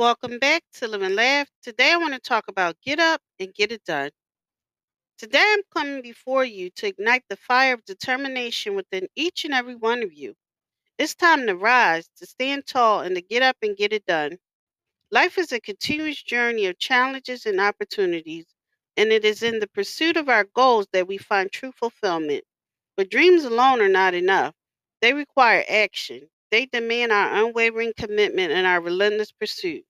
Welcome back to Live and Laugh. Today I want to talk about get up and get it done. Today I'm coming before you to ignite the fire of determination within each and every one of you. It's time to rise, to stand tall, and to get up and get it done. Life is a continuous journey of challenges and opportunities, and it is in the pursuit of our goals that we find true fulfillment. But dreams alone are not enough, they require action. They demand our unwavering commitment and our relentless pursuit.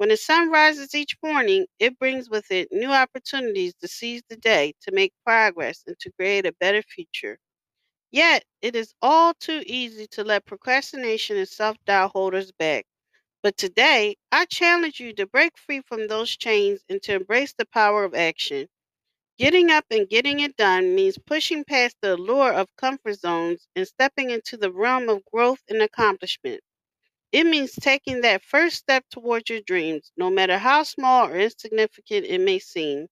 When the sun rises each morning, it brings with it new opportunities to seize the day, to make progress, and to create a better future. Yet, it is all too easy to let procrastination and self doubt hold us back. But today, I challenge you to break free from those chains and to embrace the power of action. Getting up and getting it done means pushing past the allure of comfort zones and stepping into the realm of growth and accomplishment. It means taking that first step towards your dreams, no matter how small or insignificant it may seem.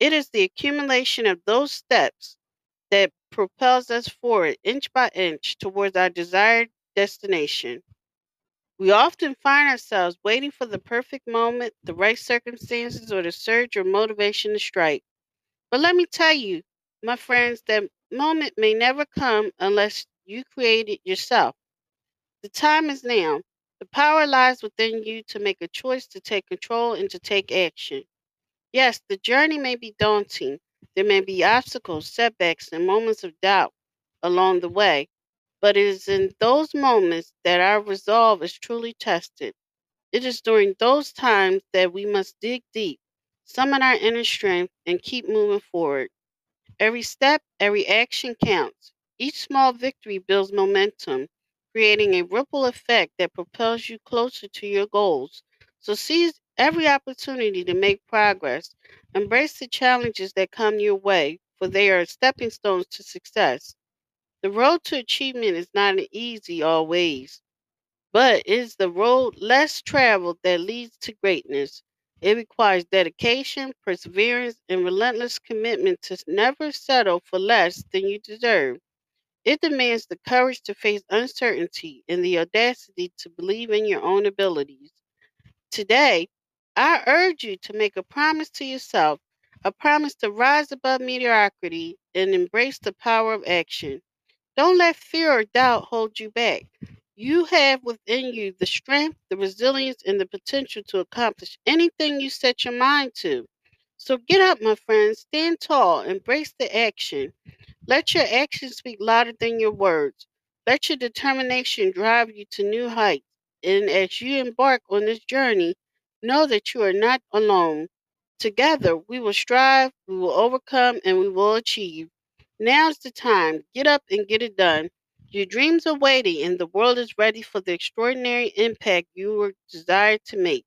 It is the accumulation of those steps that propels us forward inch by inch towards our desired destination. We often find ourselves waiting for the perfect moment, the right circumstances, or the surge or motivation to strike. But let me tell you, my friends, that moment may never come unless you create it yourself. The time is now. The power lies within you to make a choice to take control and to take action. Yes, the journey may be daunting. There may be obstacles, setbacks, and moments of doubt along the way, but it is in those moments that our resolve is truly tested. It is during those times that we must dig deep, summon our inner strength, and keep moving forward. Every step, every action counts. Each small victory builds momentum, creating a ripple effect that propels you closer to your goals. So seize every opportunity to make progress. Embrace the challenges that come your way, for they are stepping stones to success. The road to achievement is not easy always, but it is the road less traveled that leads to greatness. It requires dedication, perseverance, and relentless commitment to never settle for less than you deserve. It demands the courage to face uncertainty and the audacity to believe in your own abilities. Today, I urge you to make a promise to yourself, a promise to rise above mediocrity and embrace the power of action. Don't let fear or doubt hold you back. You have within you the strength, the resilience, and the potential to accomplish anything you set your mind to. So get up, my friends, stand tall, embrace the action. Let your actions speak louder than your words. Let your determination drive you to new heights. And as you embark on this journey, know that you are not alone. Together, we will strive, we will overcome, and we will achieve. Now's the time. Get up and get it done. Your dreams are waiting, and the world is ready for the extraordinary impact you were desired to make.